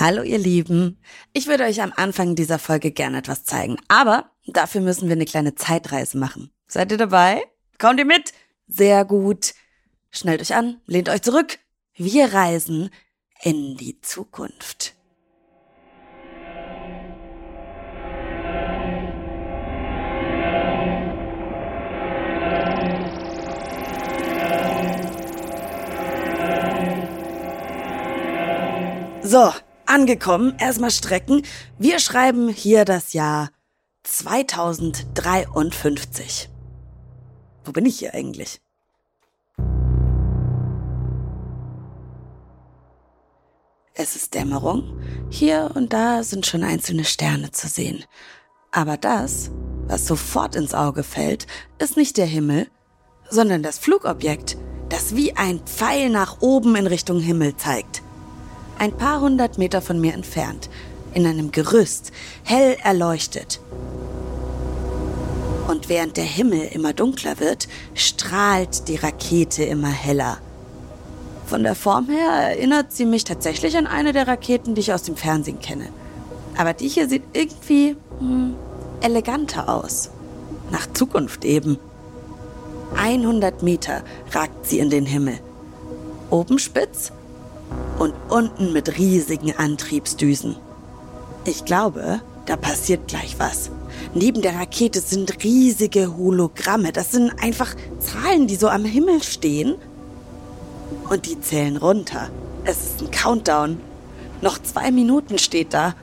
Hallo ihr Lieben. Ich würde euch am Anfang dieser Folge gerne etwas zeigen, aber dafür müssen wir eine kleine Zeitreise machen. Seid ihr dabei? Kommt ihr mit? Sehr gut. Schnellt euch an, lehnt euch zurück. Wir reisen in die Zukunft. So, angekommen, erstmal strecken. Wir schreiben hier das Jahr 2053. Wo bin ich hier eigentlich? Es ist Dämmerung. Hier und da sind schon einzelne Sterne zu sehen. Aber das, was sofort ins Auge fällt, ist nicht der Himmel, sondern das Flugobjekt, das wie ein Pfeil nach oben in Richtung Himmel zeigt ein paar hundert Meter von mir entfernt, in einem Gerüst, hell erleuchtet. Und während der Himmel immer dunkler wird, strahlt die Rakete immer heller. Von der Form her erinnert sie mich tatsächlich an eine der Raketen, die ich aus dem Fernsehen kenne. Aber die hier sieht irgendwie hm, eleganter aus. Nach Zukunft eben. 100 Meter ragt sie in den Himmel. Oben spitz und unten mit riesigen Antriebsdüsen. Ich glaube, da passiert gleich was. Neben der Rakete sind riesige Hologramme. Das sind einfach Zahlen, die so am Himmel stehen. Und die zählen runter. Es ist ein Countdown. Noch zwei Minuten steht da.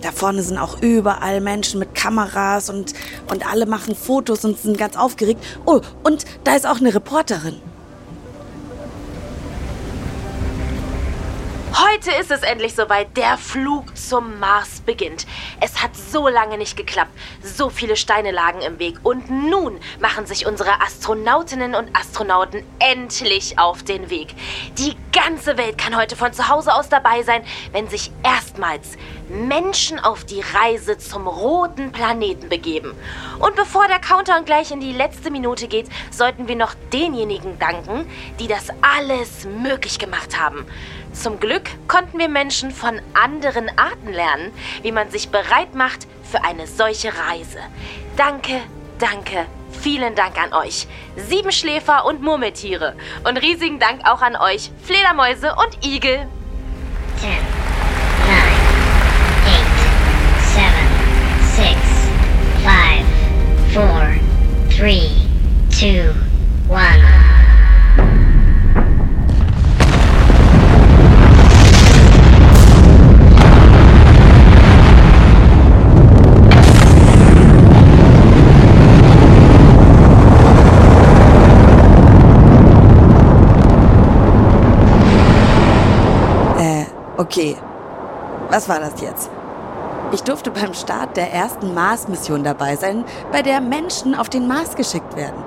Da vorne sind auch überall Menschen mit Kameras und, und alle machen Fotos und sind ganz aufgeregt. Oh, und da ist auch eine Reporterin. Heute ist es endlich soweit. Der Flug zum Mars beginnt. Es hat so lange nicht geklappt. So viele Steine lagen im Weg. Und nun machen sich unsere Astronautinnen und Astronauten endlich auf den Weg. Die ganze Welt kann heute von zu Hause aus dabei sein, wenn sich erstmals Menschen auf die Reise zum roten Planeten begeben. Und bevor der Countdown gleich in die letzte Minute geht, sollten wir noch denjenigen danken, die das alles möglich gemacht haben. Zum Glück konnten wir Menschen von anderen Arten lernen, wie man sich bereit macht für eine solche Reise. Danke, danke, vielen Dank an euch, Siebenschläfer und Murmeltiere. Und riesigen Dank auch an euch, Fledermäuse und Igel. 10, Okay, was war das jetzt? Ich durfte beim Start der ersten Mars-Mission dabei sein, bei der Menschen auf den Mars geschickt werden.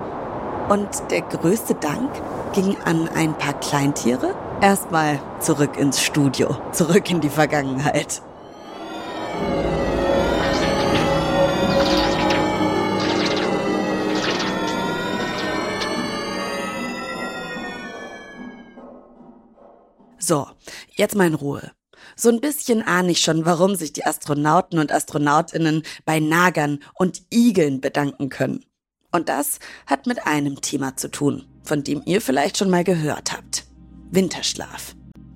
Und der größte Dank ging an ein paar Kleintiere. Erstmal zurück ins Studio, zurück in die Vergangenheit. So, jetzt mal in Ruhe. So ein bisschen ahne ich schon, warum sich die Astronauten und Astronautinnen bei Nagern und Igeln bedanken können. Und das hat mit einem Thema zu tun, von dem ihr vielleicht schon mal gehört habt. Winterschlaf.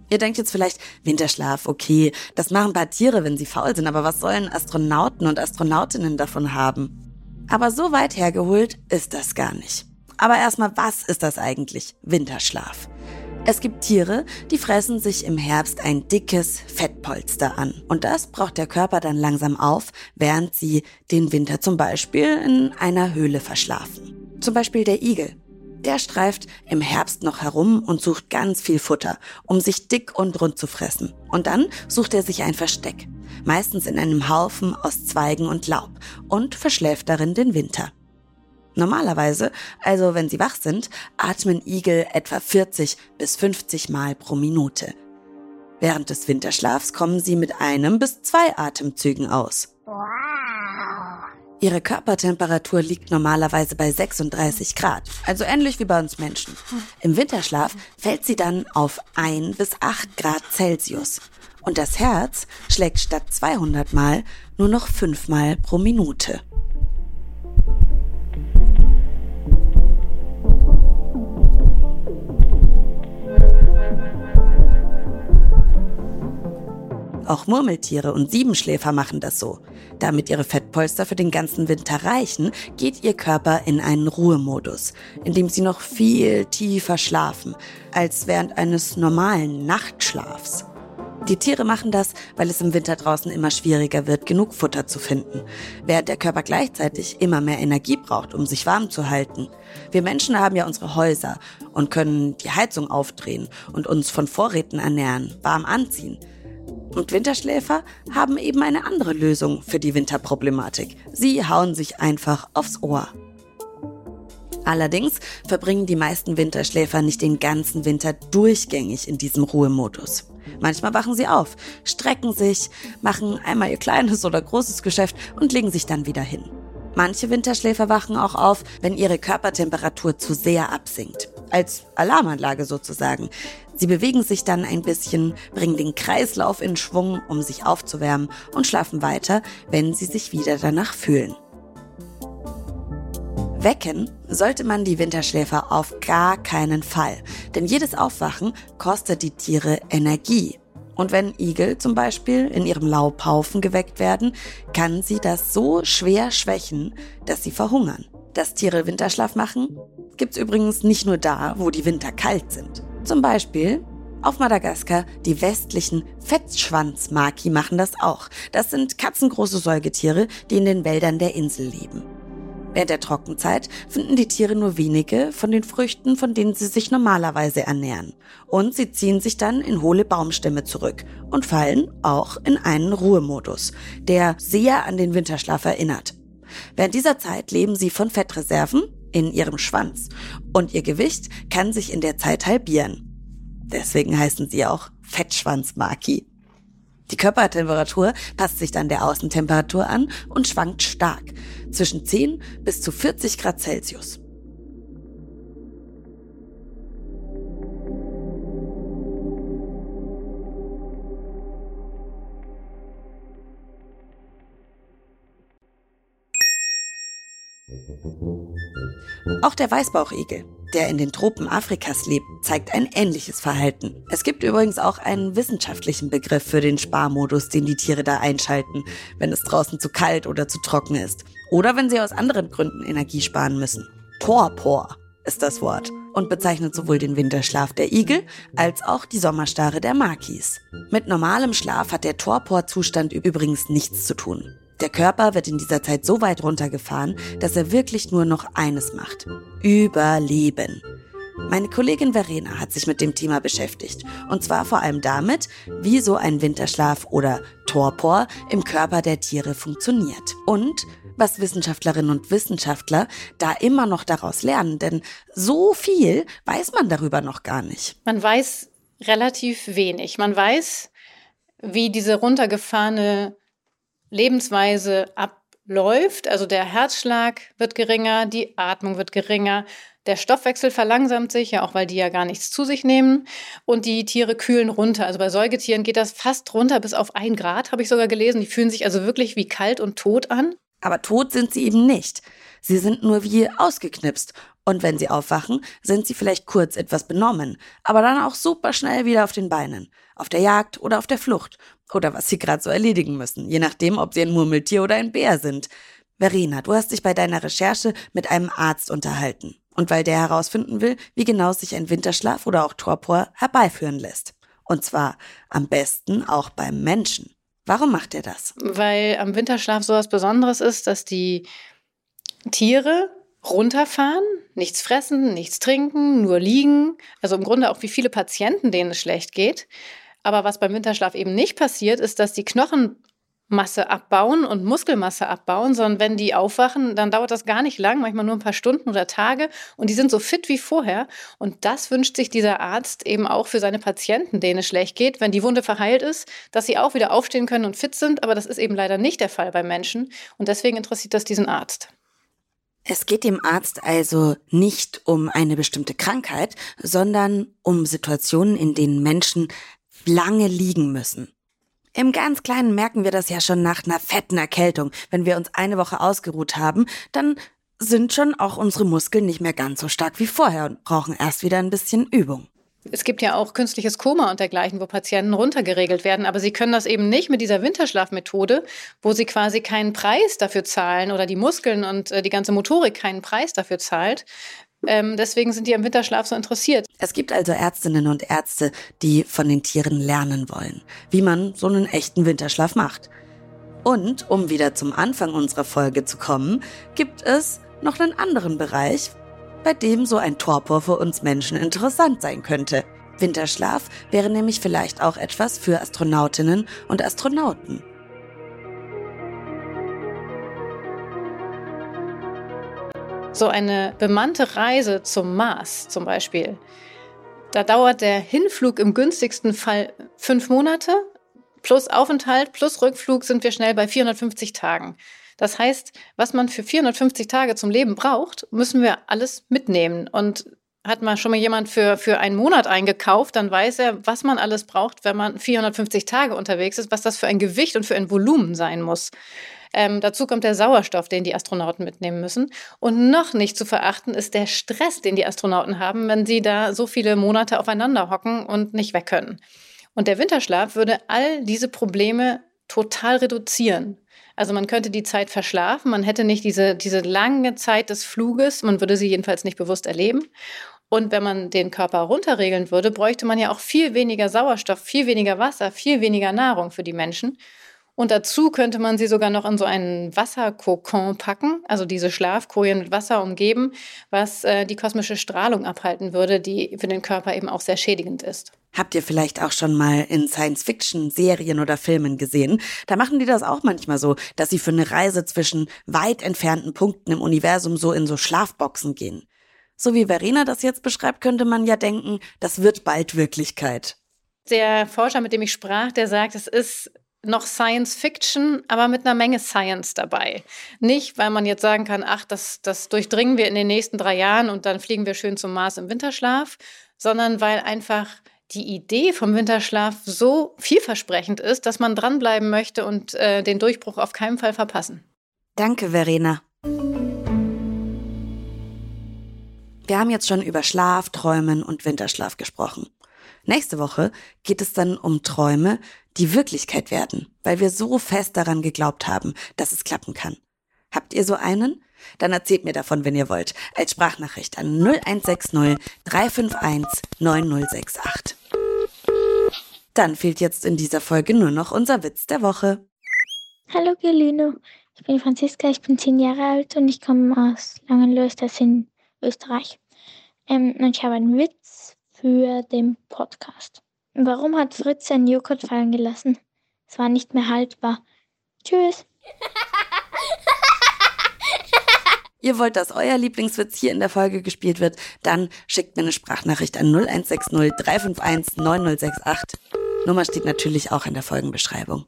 Ihr denkt jetzt vielleicht, Winterschlaf, okay, das machen ein paar Tiere, wenn sie faul sind, aber was sollen Astronauten und Astronautinnen davon haben? Aber so weit hergeholt ist das gar nicht. Aber erstmal, was ist das eigentlich, Winterschlaf? Es gibt Tiere, die fressen sich im Herbst ein dickes Fettpolster an. Und das braucht der Körper dann langsam auf, während sie den Winter zum Beispiel in einer Höhle verschlafen. Zum Beispiel der Igel. Der streift im Herbst noch herum und sucht ganz viel Futter, um sich dick und rund zu fressen. Und dann sucht er sich ein Versteck, meistens in einem Haufen aus Zweigen und Laub, und verschläft darin den Winter. Normalerweise, also wenn sie wach sind, atmen Igel etwa 40 bis 50 Mal pro Minute. Während des Winterschlafs kommen sie mit einem bis zwei Atemzügen aus. Ihre Körpertemperatur liegt normalerweise bei 36 Grad, also ähnlich wie bei uns Menschen. Im Winterschlaf fällt sie dann auf 1 bis 8 Grad Celsius. Und das Herz schlägt statt 200 Mal nur noch 5 Mal pro Minute. Auch Murmeltiere und Siebenschläfer machen das so. Damit ihre Fettpolster für den ganzen Winter reichen, geht ihr Körper in einen Ruhemodus, in dem sie noch viel tiefer schlafen als während eines normalen Nachtschlafs. Die Tiere machen das, weil es im Winter draußen immer schwieriger wird, genug Futter zu finden, während der Körper gleichzeitig immer mehr Energie braucht, um sich warm zu halten. Wir Menschen haben ja unsere Häuser und können die Heizung aufdrehen und uns von Vorräten ernähren, warm anziehen. Und Winterschläfer haben eben eine andere Lösung für die Winterproblematik. Sie hauen sich einfach aufs Ohr. Allerdings verbringen die meisten Winterschläfer nicht den ganzen Winter durchgängig in diesem Ruhemodus. Manchmal wachen sie auf, strecken sich, machen einmal ihr kleines oder großes Geschäft und legen sich dann wieder hin. Manche Winterschläfer wachen auch auf, wenn ihre Körpertemperatur zu sehr absinkt. Als Alarmanlage sozusagen. Sie bewegen sich dann ein bisschen, bringen den Kreislauf in Schwung, um sich aufzuwärmen und schlafen weiter, wenn sie sich wieder danach fühlen. Wecken sollte man die Winterschläfer auf gar keinen Fall, denn jedes Aufwachen kostet die Tiere Energie. Und wenn Igel zum Beispiel in ihrem Laubhaufen geweckt werden, kann sie das so schwer schwächen, dass sie verhungern. Dass Tiere Winterschlaf machen, gibt's übrigens nicht nur da, wo die Winter kalt sind. Zum Beispiel auf Madagaskar die westlichen Fettschwanzmaki machen das auch. Das sind katzengroße Säugetiere, die in den Wäldern der Insel leben. Während der Trockenzeit finden die Tiere nur wenige von den Früchten, von denen sie sich normalerweise ernähren. Und sie ziehen sich dann in hohle Baumstämme zurück und fallen auch in einen Ruhemodus, der sehr an den Winterschlaf erinnert. Während dieser Zeit leben sie von Fettreserven in ihrem Schwanz und ihr Gewicht kann sich in der Zeit halbieren. Deswegen heißen sie auch Fettschwanzmaki. Die Körpertemperatur passt sich dann der Außentemperatur an und schwankt stark, zwischen 10 bis zu 40 Grad Celsius. Auch der Weißbauchigel, der in den Tropen Afrikas lebt, zeigt ein ähnliches Verhalten. Es gibt übrigens auch einen wissenschaftlichen Begriff für den Sparmodus, den die Tiere da einschalten, wenn es draußen zu kalt oder zu trocken ist. Oder wenn sie aus anderen Gründen Energie sparen müssen. Torpor ist das Wort und bezeichnet sowohl den Winterschlaf der Igel als auch die Sommerstarre der Makis. Mit normalem Schlaf hat der Torpor-Zustand übrigens nichts zu tun. Der Körper wird in dieser Zeit so weit runtergefahren, dass er wirklich nur noch eines macht. Überleben. Meine Kollegin Verena hat sich mit dem Thema beschäftigt. Und zwar vor allem damit, wie so ein Winterschlaf oder Torpor im Körper der Tiere funktioniert. Und was Wissenschaftlerinnen und Wissenschaftler da immer noch daraus lernen. Denn so viel weiß man darüber noch gar nicht. Man weiß relativ wenig. Man weiß, wie diese runtergefahrene Lebensweise abläuft. Also der Herzschlag wird geringer, die Atmung wird geringer, der Stoffwechsel verlangsamt sich, ja auch weil die ja gar nichts zu sich nehmen. Und die Tiere kühlen runter. Also bei Säugetieren geht das fast runter bis auf ein Grad, habe ich sogar gelesen. Die fühlen sich also wirklich wie kalt und tot an. Aber tot sind sie eben nicht. Sie sind nur wie ausgeknipst. Und wenn sie aufwachen, sind sie vielleicht kurz etwas benommen, aber dann auch super schnell wieder auf den Beinen. Auf der Jagd oder auf der Flucht. Oder was sie gerade so erledigen müssen, je nachdem, ob sie ein Murmeltier oder ein Bär sind. Verena, du hast dich bei deiner Recherche mit einem Arzt unterhalten. Und weil der herausfinden will, wie genau sich ein Winterschlaf oder auch Torpor herbeiführen lässt. Und zwar am besten auch beim Menschen. Warum macht er das? Weil am Winterschlaf so was Besonderes ist, dass die Tiere runterfahren, nichts fressen, nichts trinken, nur liegen. Also im Grunde auch wie viele Patienten, denen es schlecht geht. Aber was beim Winterschlaf eben nicht passiert, ist, dass die Knochen Masse abbauen und Muskelmasse abbauen, sondern wenn die aufwachen, dann dauert das gar nicht lang, manchmal nur ein paar Stunden oder Tage und die sind so fit wie vorher. Und das wünscht sich dieser Arzt eben auch für seine Patienten, denen es schlecht geht, wenn die Wunde verheilt ist, dass sie auch wieder aufstehen können und fit sind. Aber das ist eben leider nicht der Fall bei Menschen und deswegen interessiert das diesen Arzt. Es geht dem Arzt also nicht um eine bestimmte Krankheit, sondern um Situationen, in denen Menschen lange liegen müssen. Im ganz Kleinen merken wir das ja schon nach einer fetten Erkältung. Wenn wir uns eine Woche ausgeruht haben, dann sind schon auch unsere Muskeln nicht mehr ganz so stark wie vorher und brauchen erst wieder ein bisschen Übung. Es gibt ja auch künstliches Koma und dergleichen, wo Patienten runtergeregelt werden, aber sie können das eben nicht mit dieser Winterschlafmethode, wo sie quasi keinen Preis dafür zahlen oder die Muskeln und äh, die ganze Motorik keinen Preis dafür zahlt, ähm, deswegen sind die am Winterschlaf so interessiert. Es gibt also Ärztinnen und Ärzte, die von den Tieren lernen wollen, wie man so einen echten Winterschlaf macht. Und um wieder zum Anfang unserer Folge zu kommen, gibt es noch einen anderen Bereich, bei dem so ein Torpor für uns Menschen interessant sein könnte. Winterschlaf wäre nämlich vielleicht auch etwas für Astronautinnen und Astronauten. So eine bemannte Reise zum Mars zum Beispiel. Da dauert der Hinflug im günstigsten Fall fünf Monate. Plus Aufenthalt, plus Rückflug sind wir schnell bei 450 Tagen. Das heißt, was man für 450 Tage zum Leben braucht, müssen wir alles mitnehmen. Und hat man schon mal jemand für, für einen Monat eingekauft, dann weiß er, was man alles braucht, wenn man 450 Tage unterwegs ist, was das für ein Gewicht und für ein Volumen sein muss. Ähm, dazu kommt der Sauerstoff, den die Astronauten mitnehmen müssen. Und noch nicht zu verachten ist der Stress, den die Astronauten haben, wenn sie da so viele Monate aufeinander hocken und nicht weg können. Und der Winterschlaf würde all diese Probleme total reduzieren. Also man könnte die Zeit verschlafen, man hätte nicht diese, diese lange Zeit des Fluges, man würde sie jedenfalls nicht bewusst erleben. Und wenn man den Körper runterregeln würde, bräuchte man ja auch viel weniger Sauerstoff, viel weniger Wasser, viel weniger Nahrung für die Menschen. Und dazu könnte man sie sogar noch in so einen Wasserkokon packen, also diese Schlafkojen mit Wasser umgeben, was äh, die kosmische Strahlung abhalten würde, die für den Körper eben auch sehr schädigend ist. Habt ihr vielleicht auch schon mal in Science-Fiction-Serien oder Filmen gesehen? Da machen die das auch manchmal so, dass sie für eine Reise zwischen weit entfernten Punkten im Universum so in so Schlafboxen gehen. So wie Verena das jetzt beschreibt, könnte man ja denken, das wird bald Wirklichkeit. Der Forscher, mit dem ich sprach, der sagt, es ist noch Science Fiction, aber mit einer Menge Science dabei. Nicht, weil man jetzt sagen kann, ach, das, das durchdringen wir in den nächsten drei Jahren und dann fliegen wir schön zum Mars im Winterschlaf, sondern weil einfach die Idee vom Winterschlaf so vielversprechend ist, dass man dranbleiben möchte und äh, den Durchbruch auf keinen Fall verpassen. Danke, Verena. Wir haben jetzt schon über Schlaf, Träumen und Winterschlaf gesprochen. Nächste Woche geht es dann um Träume, die Wirklichkeit werden, weil wir so fest daran geglaubt haben, dass es klappen kann. Habt ihr so einen? Dann erzählt mir davon, wenn ihr wollt, als Sprachnachricht an 0160 351 9068. Dann fehlt jetzt in dieser Folge nur noch unser Witz der Woche. Hallo Gelino, ich bin Franziska, ich bin zehn Jahre alt und ich komme aus Langenlös, das in Österreich. Ähm, und ich habe einen Witz für den Podcast. Warum hat Fritz seinen Joghurt fallen gelassen? Es war nicht mehr haltbar. Tschüss. Ihr wollt, dass euer Lieblingswitz hier in der Folge gespielt wird, dann schickt mir eine Sprachnachricht an 0160 351 9068. Nummer steht natürlich auch in der Folgenbeschreibung.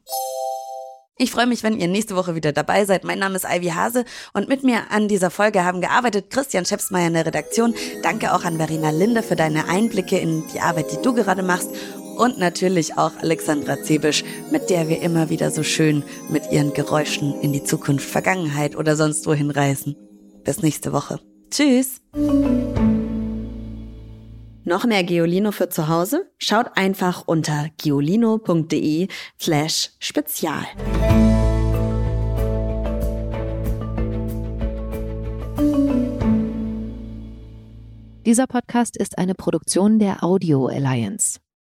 Ich freue mich, wenn ihr nächste Woche wieder dabei seid. Mein Name ist Ivy Hase und mit mir an dieser Folge haben gearbeitet Christian Schepsmeier in der Redaktion. Danke auch an Verena Linde für deine Einblicke in die Arbeit, die du gerade machst. Und natürlich auch Alexandra Zebisch, mit der wir immer wieder so schön mit ihren Geräuschen in die Zukunft, Vergangenheit oder sonst wohin reisen. Bis nächste Woche. Tschüss! Noch mehr Geolino für zu Hause? Schaut einfach unter geolino.de slash spezial. Dieser Podcast ist eine Produktion der Audio Alliance.